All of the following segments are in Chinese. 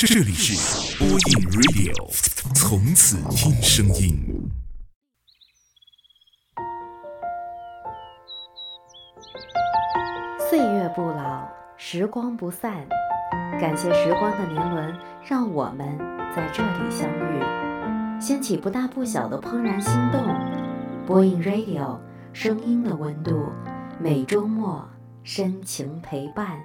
这里是播音 Radio，从此听声音。岁月不老，时光不散。感谢时光的年轮，让我们在这里相遇，掀起不大不小的怦然心动。播音 Radio，声音的温度，每周末深情陪伴。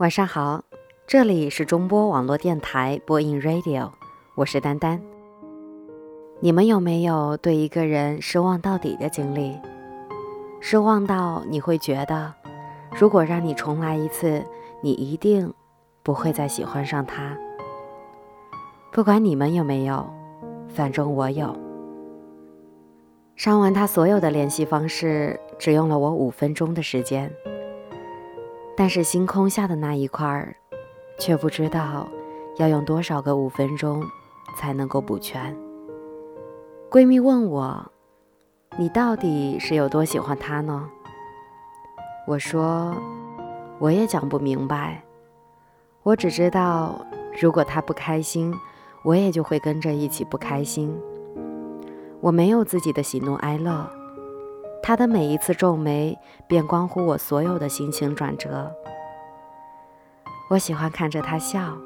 晚上好，这里是中波网络电台播音 Radio，我是丹丹。你们有没有对一个人失望到底的经历？失望到你会觉得，如果让你重来一次，你一定不会再喜欢上他。不管你们有没有，反正我有。删完他所有的联系方式，只用了我五分钟的时间。但是星空下的那一块儿，却不知道要用多少个五分钟才能够补全。闺蜜问我：“你到底是有多喜欢他呢？”我说：“我也讲不明白，我只知道，如果他不开心，我也就会跟着一起不开心。我没有自己的喜怒哀乐。”他的每一次皱眉，便关乎我所有的心情转折。我喜欢看着他笑。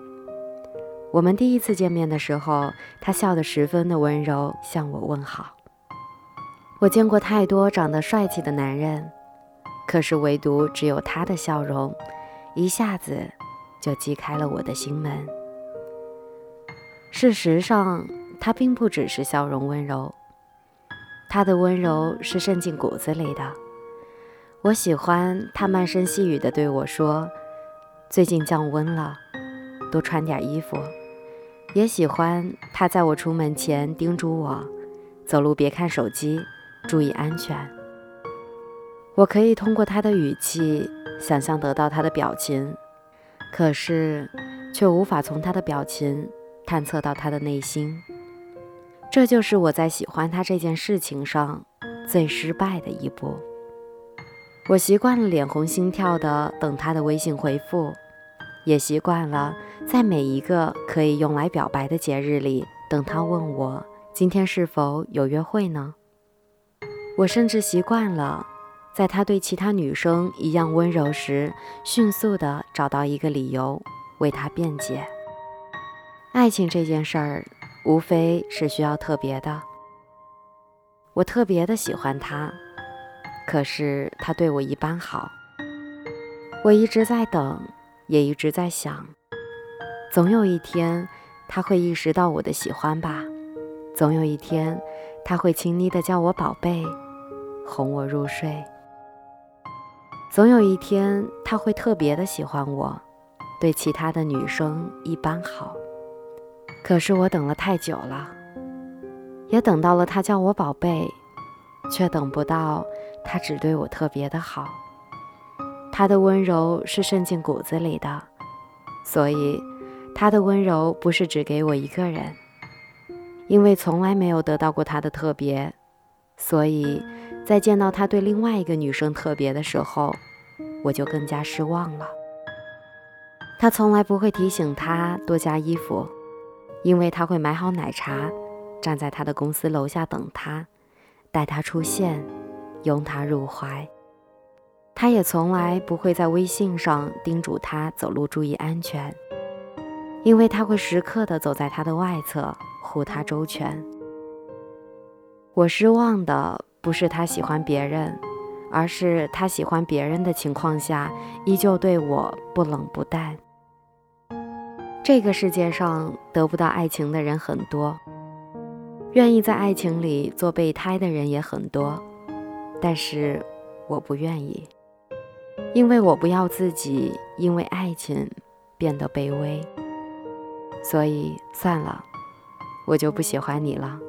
我们第一次见面的时候，他笑得十分的温柔，向我问好。我见过太多长得帅气的男人，可是唯独只有他的笑容，一下子就击开了我的心门。事实上，他并不只是笑容温柔。他的温柔是渗进骨子里的。我喜欢他慢声细语地对我说：“最近降温了，多穿点衣服。”也喜欢他在我出门前叮嘱我：“走路别看手机，注意安全。”我可以通过他的语气想象得到他的表情，可是却无法从他的表情探测到他的内心。这就是我在喜欢他这件事情上最失败的一步。我习惯了脸红心跳的等他的微信回复，也习惯了在每一个可以用来表白的节日里等他问我今天是否有约会呢？我甚至习惯了在他对其他女生一样温柔时，迅速的找到一个理由为他辩解。爱情这件事儿。无非是需要特别的，我特别的喜欢他，可是他对我一般好。我一直在等，也一直在想，总有一天他会意识到我的喜欢吧，总有一天他会亲昵的叫我宝贝，哄我入睡。总有一天他会特别的喜欢我，对其他的女生一般好。可是我等了太久了，也等到了他叫我宝贝，却等不到他只对我特别的好。他的温柔是渗进骨子里的，所以他的温柔不是只给我一个人。因为从来没有得到过他的特别，所以在见到他对另外一个女生特别的时候，我就更加失望了。他从来不会提醒他多加衣服。因为他会买好奶茶，站在他的公司楼下等他，待他出现，拥他入怀。他也从来不会在微信上叮嘱他走路注意安全，因为他会时刻的走在他的外侧，护他周全。我失望的不是他喜欢别人，而是他喜欢别人的情况下，依旧对我不冷不淡。这个世界上得不到爱情的人很多，愿意在爱情里做备胎的人也很多，但是我不愿意，因为我不要自己因为爱情变得卑微，所以算了，我就不喜欢你了，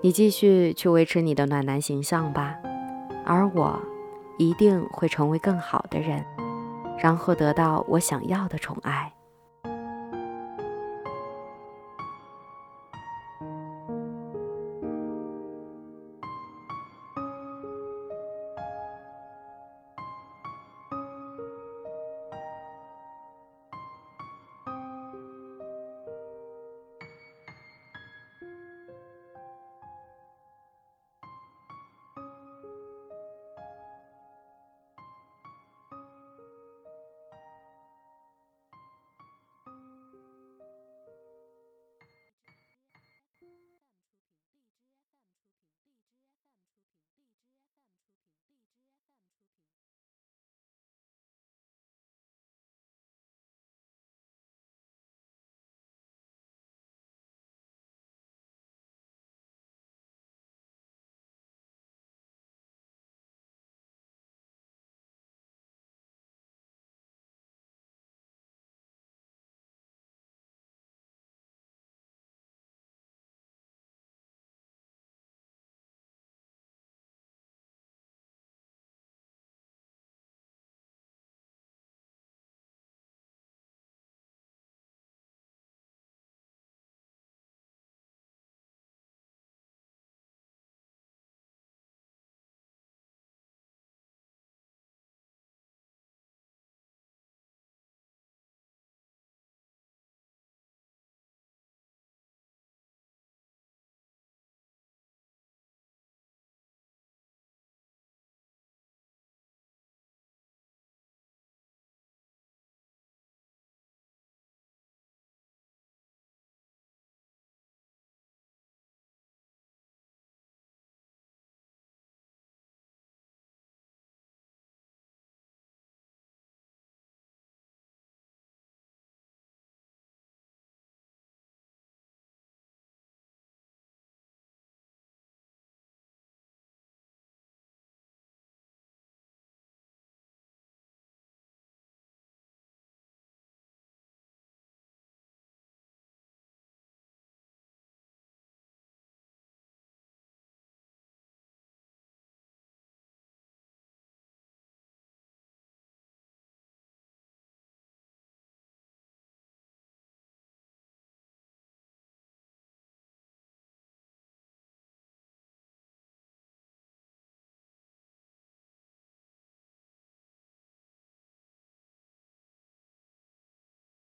你继续去维持你的暖男形象吧，而我一定会成为更好的人，然后得到我想要的宠爱。